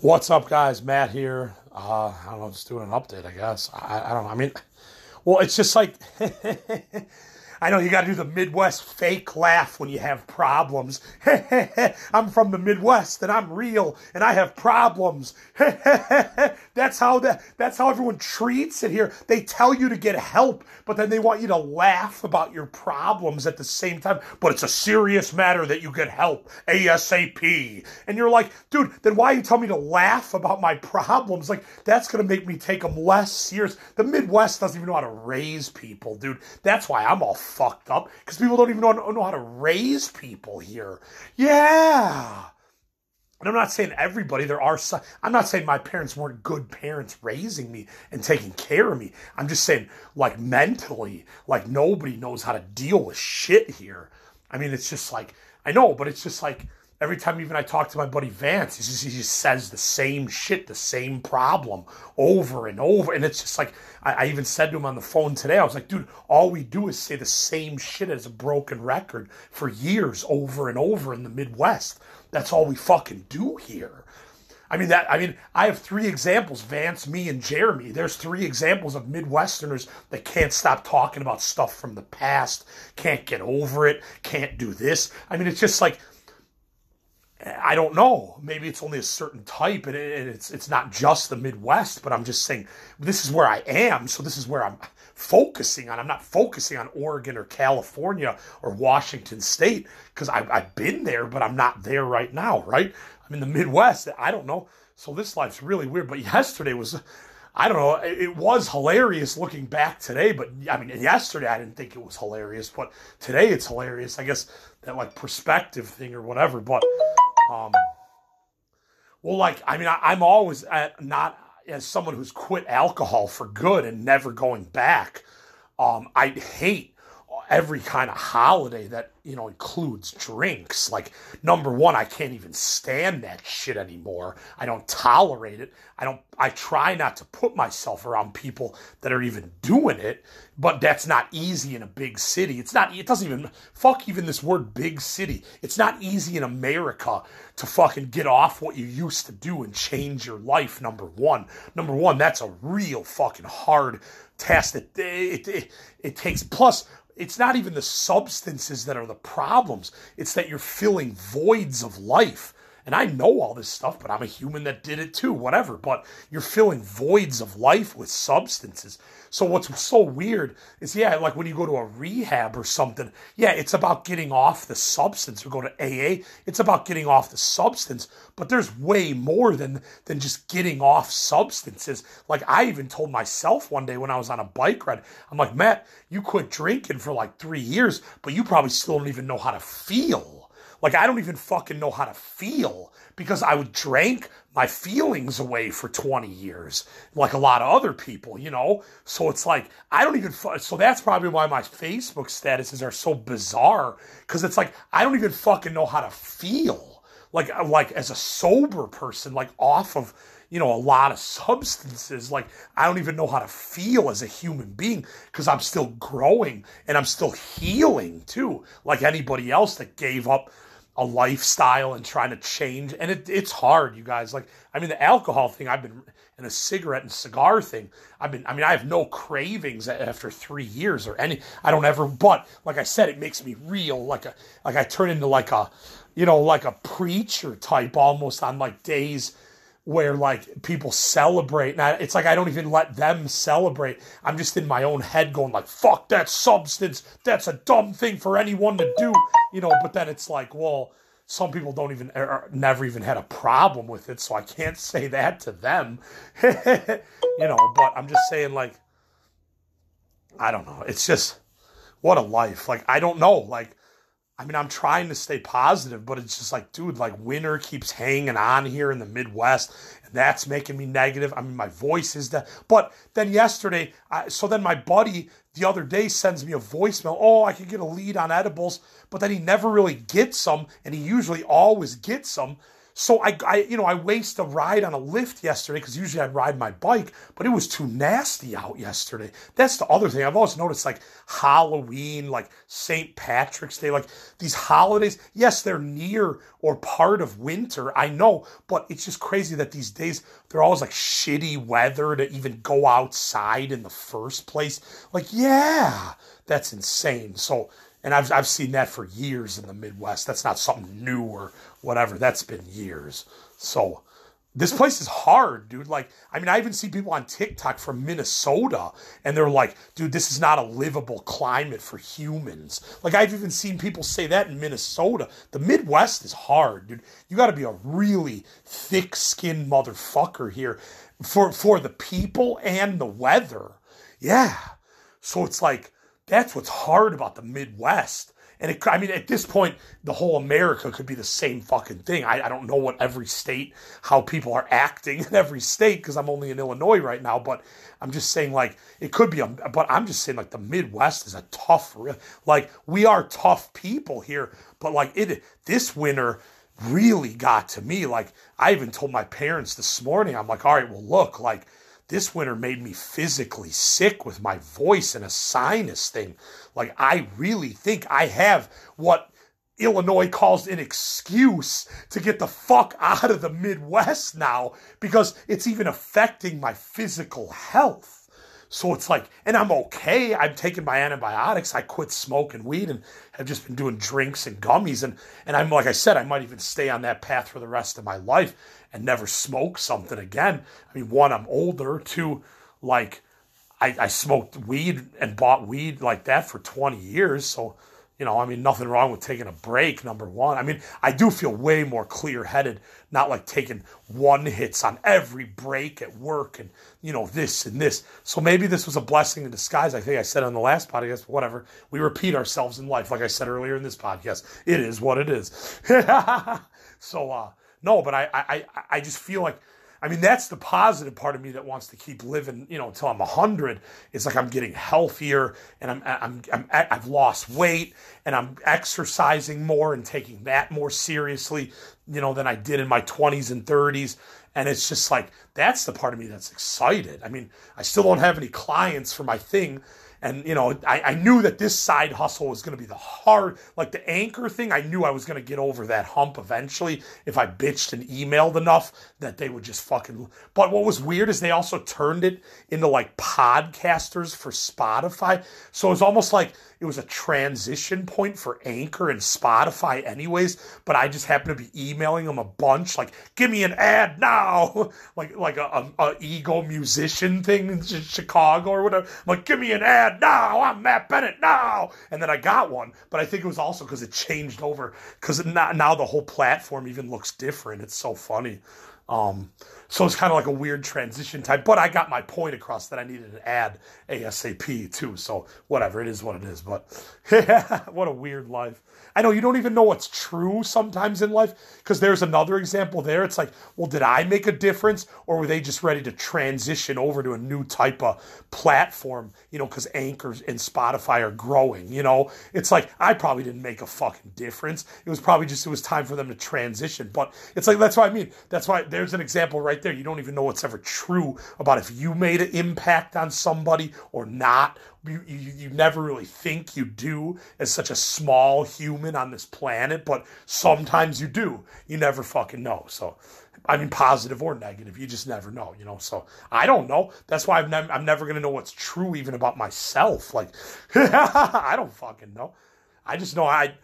What's up, guys? Matt here. Uh, I don't know, just doing an update, I guess. I, I don't know. I mean, well, it's just like I know you got to do the Midwest fake laugh when you have problems. I'm from the Midwest and I'm real and I have problems. that's how that that's how everyone treats it here. They tell you to get help, but then they want you to laugh about your problems at the same time. But it's a serious matter that you get help ASAP. And you're like, dude, then why are you tell me to laugh about my problems? Like that's gonna make me take them less serious. The Midwest doesn't even know how to raise people, dude. That's why I'm all fucked up because people don't even know, know how to raise people here. Yeah. And I'm not saying everybody, there are some, I'm not saying my parents weren't good parents raising me and taking care of me. I'm just saying, like, mentally, like, nobody knows how to deal with shit here. I mean, it's just like, I know, but it's just like, every time even I talk to my buddy Vance, he just, he just says the same shit, the same problem over and over. And it's just like, I, I, even said to him on the phone today, I was like, dude, all we do is say the same shit as a broken record for years over and over in the Midwest. That's all we fucking do here. I mean that I mean I have three examples Vance me and Jeremy there's three examples of midwesterners that can't stop talking about stuff from the past can't get over it can't do this I mean it's just like I don't know. Maybe it's only a certain type, and it's it's not just the Midwest. But I'm just saying this is where I am, so this is where I'm focusing on. I'm not focusing on Oregon or California or Washington State because I've, I've been there, but I'm not there right now. Right? I'm in the Midwest. I don't know. So this life's really weird. But yesterday was I don't know. It was hilarious looking back today, but I mean, yesterday I didn't think it was hilarious, but today it's hilarious. I guess that like perspective thing or whatever. But um, well, like I mean, I, am always at, not as someone who's quit alcohol for good and never going back. Um, I hate every kind of holiday that you know includes drinks. Like number one i can't even stand that shit anymore. I don't tolerate it. I don't i try not to put myself around people that are even doing it but that's not easy in a big city. It's not it doesn't even fuck even this word big city. It's not easy in america to fucking get off what you used to do and change your life number one. Number one that's a real fucking hard test it, it, it, it takes plus it's not even the substances that are the problems. It's that you're filling voids of life. And I know all this stuff, but I'm a human that did it too, whatever. But you're filling voids of life with substances. So what's so weird is, yeah, like when you go to a rehab or something, yeah, it's about getting off the substance. We go to AA, it's about getting off the substance. But there's way more than than just getting off substances. Like I even told myself one day when I was on a bike ride, I'm like, Matt, you quit drinking for like three years, but you probably still don't even know how to feel. Like I don't even fucking know how to feel because I would drink my feelings away for 20 years, like a lot of other people, you know? So it's like, I don't even, so that's probably why my Facebook statuses are so bizarre, because it's like, I don't even fucking know how to feel. Like, uh, like as a sober person, like off of, you know, a lot of substances. Like, I don't even know how to feel as a human being because I'm still growing and I'm still healing too, like anybody else that gave up a lifestyle and trying to change. And it, it's hard, you guys. Like, I mean, the alcohol thing, I've been, and the cigarette and cigar thing, I've been, I mean, I have no cravings after three years or any, I don't ever, but like I said, it makes me real. Like a, like I turn into like a, you know, like a preacher type almost on like days where like people celebrate and I, it's like I don't even let them celebrate. I'm just in my own head going like fuck that substance. That's a dumb thing for anyone to do, you know, but then it's like, well, some people don't even or er, er, never even had a problem with it, so I can't say that to them. you know, but I'm just saying like I don't know. It's just what a life. Like I don't know. Like I mean, I'm trying to stay positive, but it's just like, dude, like winter keeps hanging on here in the Midwest, and that's making me negative. I mean, my voice is that. But then yesterday, I, so then my buddy the other day sends me a voicemail. Oh, I could get a lead on edibles, but then he never really gets them, and he usually always gets them. So I, I, you know, I waste a ride on a Lyft yesterday because usually I ride my bike, but it was too nasty out yesterday. That's the other thing I've always noticed, like Halloween, like St. Patrick's Day, like these holidays. Yes, they're near or part of winter, I know, but it's just crazy that these days they're always like shitty weather to even go outside in the first place. Like, yeah, that's insane. So and I've, I've seen that for years in the Midwest. That's not something new or whatever. That's been years. So this place is hard, dude. Like, I mean, I even see people on TikTok from Minnesota and they're like, dude, this is not a livable climate for humans. Like, I've even seen people say that in Minnesota. The Midwest is hard, dude. You got to be a really thick skinned motherfucker here for, for the people and the weather. Yeah. So it's like, that's what's hard about the Midwest. And it, I mean, at this point, the whole America could be the same fucking thing. I, I don't know what every state, how people are acting in every state, because I'm only in Illinois right now. But I'm just saying, like, it could be a, but I'm just saying, like, the Midwest is a tough, like, we are tough people here. But, like, it, this winter really got to me. Like, I even told my parents this morning, I'm like, all right, well, look, like, this winter made me physically sick with my voice and a sinus thing. Like, I really think I have what Illinois calls an excuse to get the fuck out of the Midwest now because it's even affecting my physical health. So it's like, and I'm okay. I'm taking my antibiotics. I quit smoking weed and have just been doing drinks and gummies. And, and I'm, like I said, I might even stay on that path for the rest of my life and never smoke something again. I mean, one, I'm older. Two, like, I, I smoked weed and bought weed like that for 20 years. So, you know, I mean, nothing wrong with taking a break, number one. I mean, I do feel way more clear headed, not like taking one hits on every break at work and, you know, this and this. So maybe this was a blessing in disguise. I think I said on the last podcast, whatever. We repeat ourselves in life. Like I said earlier in this podcast, it is what it is. so, uh, no, but I, I, I just feel like, I mean, that's the positive part of me that wants to keep living, you know, until I'm 100. It's like I'm getting healthier and I'm, I'm, I'm, I've lost weight and I'm exercising more and taking that more seriously, you know, than I did in my 20s and 30s. And it's just like, that's the part of me that's excited. I mean, I still don't have any clients for my thing and, you know, I, I knew that this side hustle was going to be the hard, like the anchor thing. I knew I was going to get over that hump eventually if I bitched and emailed enough that they would just fucking. But what was weird is they also turned it into like podcasters for Spotify. So it was almost like it was a transition point for Anchor and Spotify, anyways. But I just happened to be emailing them a bunch, like, give me an ad now, like like a, a, a ego musician thing in Chicago or whatever. I'm like, give me an ad now. I'm Matt Bennett now. And then I got one, but I think it was also because it changed over because now the whole platform even looks different. It's so funny. Um, so it's kind of like a weird transition type, but I got my point across that I needed to add ASAP too. So whatever, it is what it is. But what a weird life. I know you don't even know what's true sometimes in life because there's another example there. It's like, well, did I make a difference or were they just ready to transition over to a new type of platform, you know, because Anchors and Spotify are growing, you know? It's like, I probably didn't make a fucking difference. It was probably just, it was time for them to transition. But it's like, that's what I mean. That's why there's an example right there. You don't even know what's ever true about if you made an impact on somebody or not you, you, you never really think you do as such a small human on this planet, but sometimes you do. You never fucking know. So, I mean, positive or negative, you just never know, you know. So I don't know. That's why I'm, ne- I'm never gonna know what's true even about myself. Like, I don't fucking know. I just know I.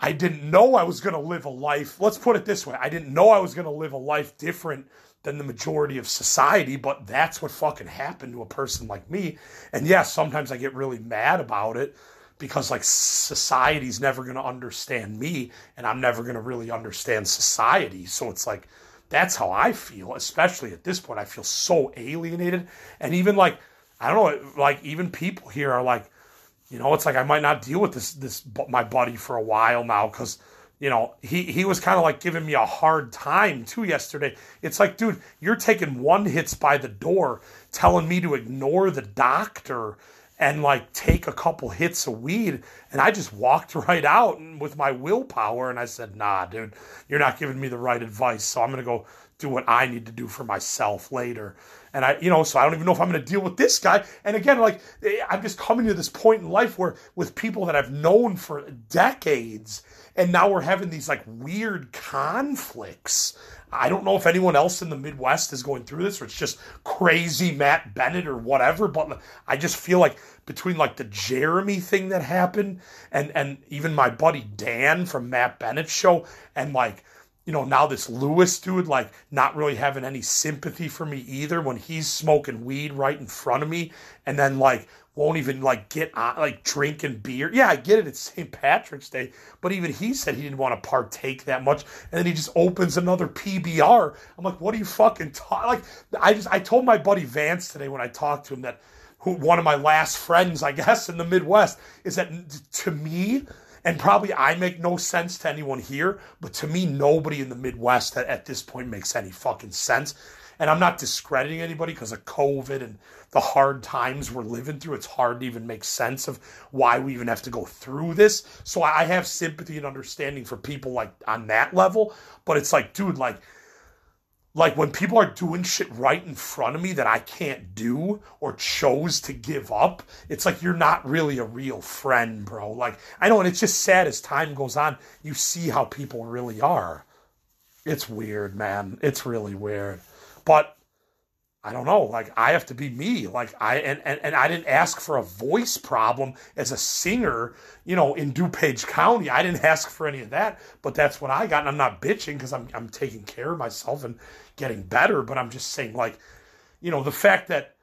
I didn't know I was going to live a life. Let's put it this way. I didn't know I was going to live a life different than the majority of society, but that's what fucking happened to a person like me. And yes, sometimes I get really mad about it because like society's never going to understand me and I'm never going to really understand society. So it's like that's how I feel, especially at this point. I feel so alienated and even like I don't know, like even people here are like, you know, it's like I might not deal with this this my buddy for a while now cuz you know, he, he was kind of like giving me a hard time too yesterday. It's like, dude, you're taking one hits by the door, telling me to ignore the doctor and like take a couple hits of weed. And I just walked right out with my willpower. And I said, nah, dude, you're not giving me the right advice. So I'm going to go do what I need to do for myself later. And I, you know, so I don't even know if I'm going to deal with this guy. And again, like, I'm just coming to this point in life where with people that I've known for decades, and now we're having these like weird conflicts. I don't know if anyone else in the Midwest is going through this or it's just crazy Matt Bennett or whatever, but I just feel like between like the Jeremy thing that happened and and even my buddy Dan from Matt Bennett's show and like you know, now this Lewis dude, like, not really having any sympathy for me either when he's smoking weed right in front of me and then, like, won't even, like, get on, like, drinking beer. Yeah, I get it. It's St. Patrick's Day. But even he said he didn't want to partake that much. And then he just opens another PBR. I'm like, what are you fucking talking? Like, I just, I told my buddy Vance today when I talked to him that, who, one of my last friends, I guess, in the Midwest, is that to me, and probably I make no sense to anyone here, but to me, nobody in the Midwest at, at this point makes any fucking sense. And I'm not discrediting anybody because of COVID and the hard times we're living through. It's hard to even make sense of why we even have to go through this. So I have sympathy and understanding for people like on that level. But it's like, dude, like like when people are doing shit right in front of me that I can't do or chose to give up, it's like you're not really a real friend, bro. Like I know, and it's just sad as time goes on, you see how people really are. It's weird, man. It's really weird. But I don't know. Like I have to be me. Like I and, and, and I didn't ask for a voice problem as a singer, you know, in DuPage County. I didn't ask for any of that, but that's what I got. And I'm not bitching because I'm I'm taking care of myself and getting better. But I'm just saying, like, you know, the fact that,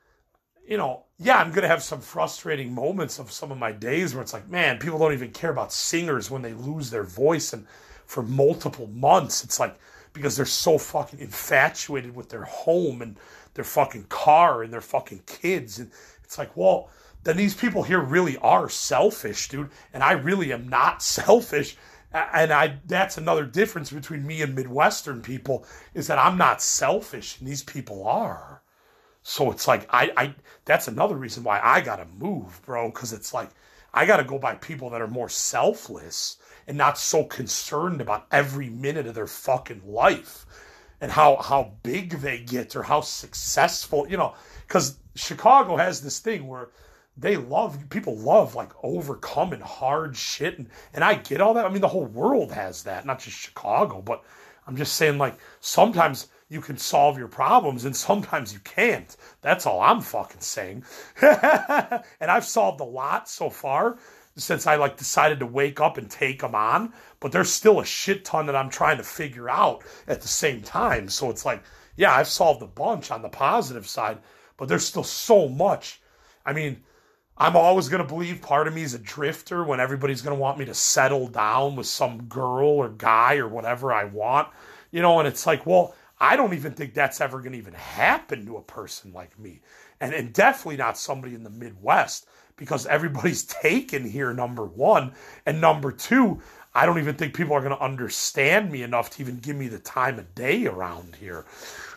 you know, yeah, I'm gonna have some frustrating moments of some of my days where it's like, man, people don't even care about singers when they lose their voice and for multiple months. It's like because they're so fucking infatuated with their home and their fucking car and their fucking kids. And it's like, well, then these people here really are selfish, dude. And I really am not selfish. And I that's another difference between me and Midwestern people is that I'm not selfish and these people are. So it's like I, I that's another reason why I gotta move, bro, because it's like I gotta go by people that are more selfless and not so concerned about every minute of their fucking life and how how big they get or how successful, you know, because Chicago has this thing where they love people love like overcoming hard shit and, and I get all that. I mean the whole world has that, not just Chicago, but I'm just saying like sometimes you can solve your problems and sometimes you can't. That's all I'm fucking saying. and I've solved a lot so far since I like decided to wake up and take them on, but there's still a shit ton that I'm trying to figure out at the same time. So it's like, yeah, I've solved a bunch on the positive side, but there's still so much. I mean, I'm always going to believe part of me is a drifter when everybody's going to want me to settle down with some girl or guy or whatever I want, you know, and it's like, well, I don't even think that's ever going to even happen to a person like me. And, and definitely not somebody in the Midwest because everybody's taken here, number one. And number two, I don't even think people are going to understand me enough to even give me the time of day around here.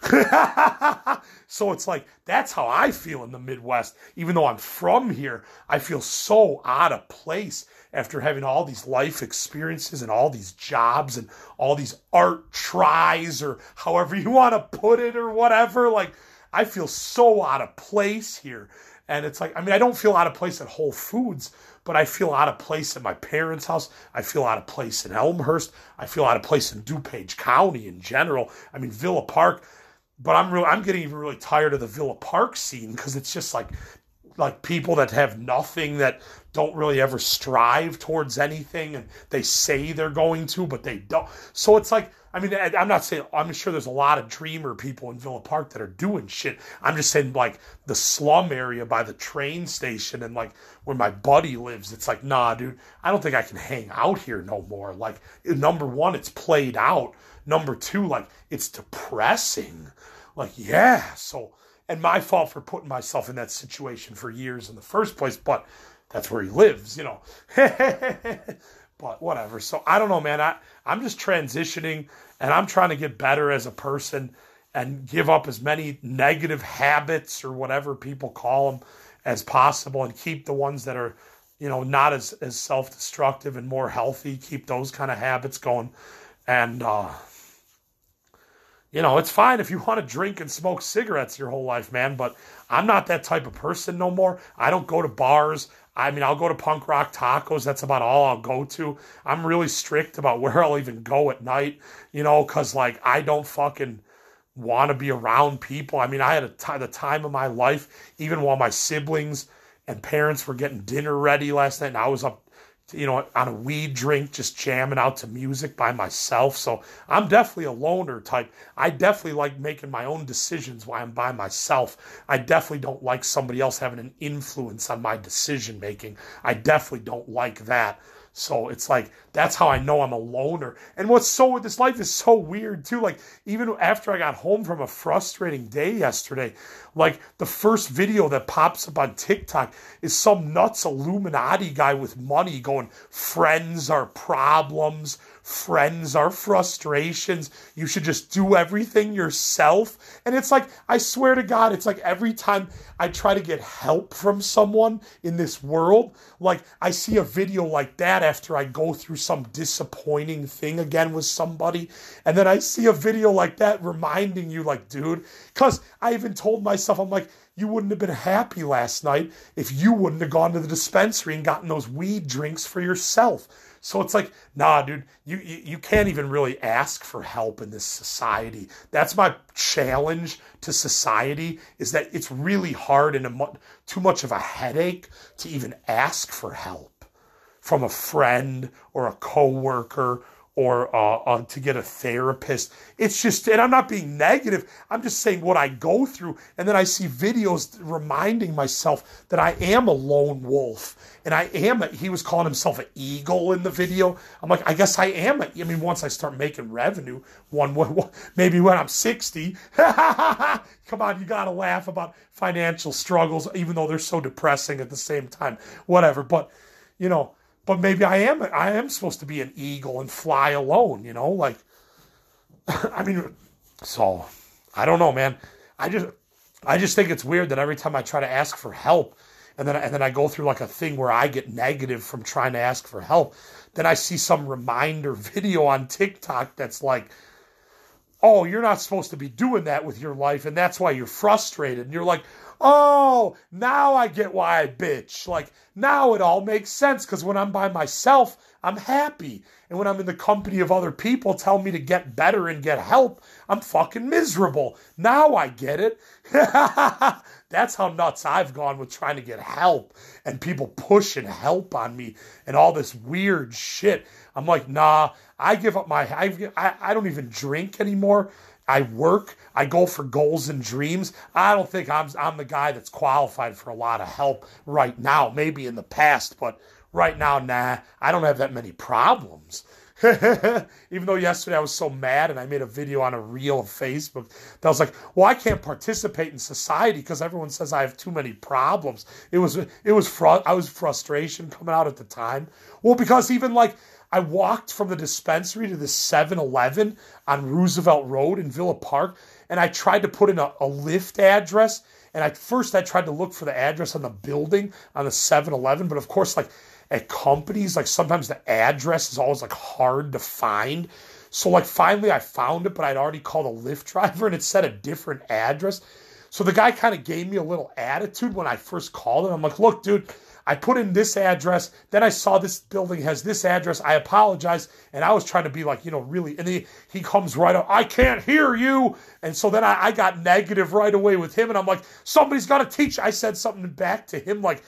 so it's like, that's how I feel in the Midwest. Even though I'm from here, I feel so out of place after having all these life experiences and all these jobs and all these art tries or however you want to put it or whatever. Like, I feel so out of place here. And it's like, I mean, I don't feel out of place at Whole Foods, but I feel out of place at my parents' house. I feel out of place in Elmhurst. I feel out of place in DuPage County in general. I mean, Villa Park, but I'm really, I'm getting even really tired of the Villa Park scene because it's just like, like people that have nothing that don't really ever strive towards anything and they say they're going to, but they don't. So it's like, I mean, I'm not saying, I'm sure there's a lot of dreamer people in Villa Park that are doing shit. I'm just saying, like, the slum area by the train station and, like, where my buddy lives, it's like, nah, dude, I don't think I can hang out here no more. Like, number one, it's played out. Number two, like, it's depressing. Like, yeah. So, and my fault for putting myself in that situation for years in the first place, but that's where he lives, you know. but whatever. So I don't know, man. I, I'm just transitioning and I'm trying to get better as a person and give up as many negative habits or whatever people call them as possible and keep the ones that are, you know, not as, as self destructive and more healthy, keep those kind of habits going. And, uh, you know, it's fine if you want to drink and smoke cigarettes your whole life, man, but I'm not that type of person no more. I don't go to bars. I mean, I'll go to punk rock tacos. That's about all I'll go to. I'm really strict about where I'll even go at night, you know, because, like, I don't fucking want to be around people. I mean, I had a t- the time of my life, even while my siblings and parents were getting dinner ready last night, and I was up you know, on a weed drink, just jamming out to music by myself. So I'm definitely a loner type. I definitely like making my own decisions while I'm by myself. I definitely don't like somebody else having an influence on my decision making. I definitely don't like that. So it's like that's how I know I'm a loner. And what's so this life is so weird too. Like even after I got home from a frustrating day yesterday, like the first video that pops up on TikTok is some nuts Illuminati guy with money going, "Friends are problems." friends, our frustrations. You should just do everything yourself. And it's like, I swear to God, it's like every time I try to get help from someone in this world, like I see a video like that after I go through some disappointing thing again with somebody. And then I see a video like that reminding you, like, dude, because I even told myself, I'm like, you wouldn't have been happy last night if you wouldn't have gone to the dispensary and gotten those weed drinks for yourself. So it's like, nah, dude, you, you, you can't even really ask for help in this society. That's my challenge to society is that it's really hard and mu- too much of a headache to even ask for help from a friend or a coworker or uh, uh, to get a therapist. It's just, and I'm not being negative. I'm just saying what I go through. And then I see videos reminding myself that I am a lone wolf. And I am, a, he was calling himself an eagle in the video. I'm like, I guess I am. A, I mean, once I start making revenue, one, one maybe when I'm 60, come on, you got to laugh about financial struggles, even though they're so depressing at the same time. Whatever. But, you know, but maybe I am I am supposed to be an eagle and fly alone, you know, like I mean so I don't know, man. I just I just think it's weird that every time I try to ask for help and then and then I go through like a thing where I get negative from trying to ask for help, then I see some reminder video on TikTok that's like oh, you're not supposed to be doing that with your life, and that's why you're frustrated. And you're like, oh, now I get why I bitch. Like, now it all makes sense because when I'm by myself, I'm happy. And when I'm in the company of other people tell me to get better and get help, I'm fucking miserable. Now I get it. That's how nuts I've gone with trying to get help and people pushing help on me and all this weird shit. I'm like, nah, I give up my, I, I, I don't even drink anymore. I work. I go for goals and dreams. I don't think I'm I'm the guy that's qualified for a lot of help right now. Maybe in the past, but right now, nah. I don't have that many problems. Even though yesterday I was so mad and I made a video on a reel of Facebook that was like, "Well, I can't participate in society because everyone says I have too many problems." It was it was fr- I was frustration coming out at the time. Well, because even like I walked from the dispensary to the 7 Eleven on Roosevelt Road in Villa Park, and I tried to put in a, a Lyft address. And at first, I tried to look for the address on the building on the 7 Eleven, but of course, like at companies, like sometimes the address is always like hard to find. So, like, finally, I found it, but I'd already called a Lyft driver and it said a different address. So the guy kind of gave me a little attitude when I first called him. I'm like, look, dude, I put in this address. Then I saw this building has this address. I apologize. And I was trying to be like, you know, really. And he, he comes right up, I can't hear you. And so then I, I got negative right away with him. And I'm like, somebody's got to teach. I said something back to him, like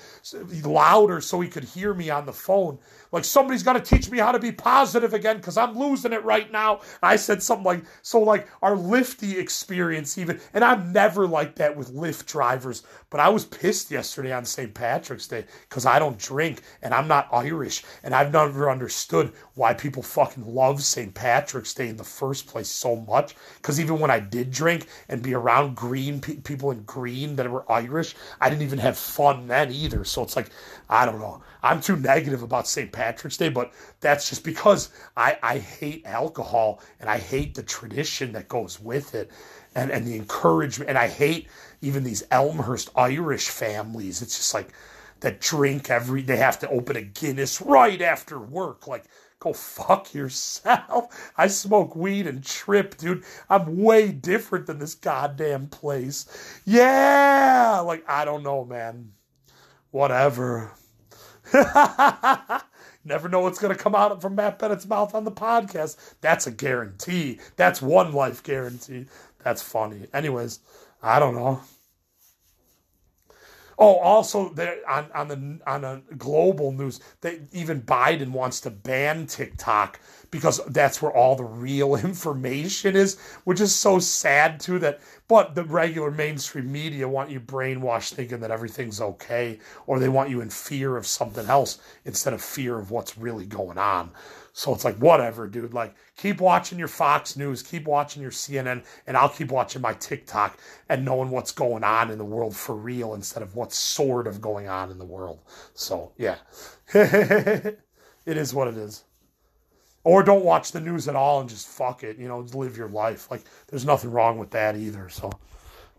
louder so he could hear me on the phone. Like somebody's got to teach me how to be positive again because I'm losing it right now. I said something like, so like our lifty experience even, and I'm never like that with Lyft drivers, but I was pissed yesterday on St. Patrick's Day because I don't drink and I'm not Irish and I've never understood why people fucking love St. Patrick's Day in the first place so much. Because even when I did drink and be around green pe- people in green that were Irish, I didn't even have fun then either. So it's like, I don't know. I'm too negative about St. Patrick's Day, but that's just because I, I hate alcohol and I hate the tradition that goes with it and, and the encouragement. And I hate even these Elmhurst Irish families. It's just like that drink every, they have to open a Guinness right after work. Like, go fuck yourself. I smoke weed and trip, dude. I'm way different than this goddamn place. Yeah. Like, I don't know, man. Whatever. Never know what's going to come out from Matt Bennett's mouth on the podcast. That's a guarantee. That's one life guarantee. That's funny. Anyways, I don't know. Oh, also there on on the on a global news, that even Biden wants to ban TikTok because that's where all the real information is, which is so sad too. That but the regular mainstream media want you brainwashed thinking that everything's okay, or they want you in fear of something else instead of fear of what's really going on. So it's like, whatever, dude. Like, keep watching your Fox News, keep watching your CNN, and I'll keep watching my TikTok and knowing what's going on in the world for real instead of what's sort of going on in the world. So, yeah. it is what it is. Or don't watch the news at all and just fuck it, you know, live your life. Like, there's nothing wrong with that either. So,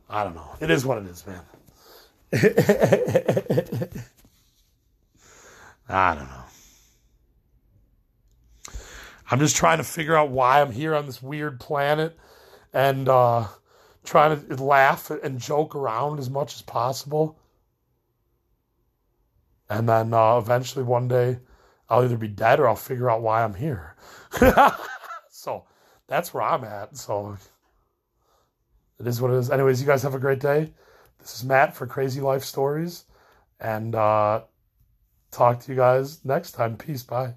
I don't know. It is what it is, man. I don't know. I'm just trying to figure out why I'm here on this weird planet and uh, trying to laugh and joke around as much as possible. And then uh, eventually one day I'll either be dead or I'll figure out why I'm here. so that's where I'm at. So it is what it is. Anyways, you guys have a great day. This is Matt for Crazy Life Stories. And uh, talk to you guys next time. Peace. Bye.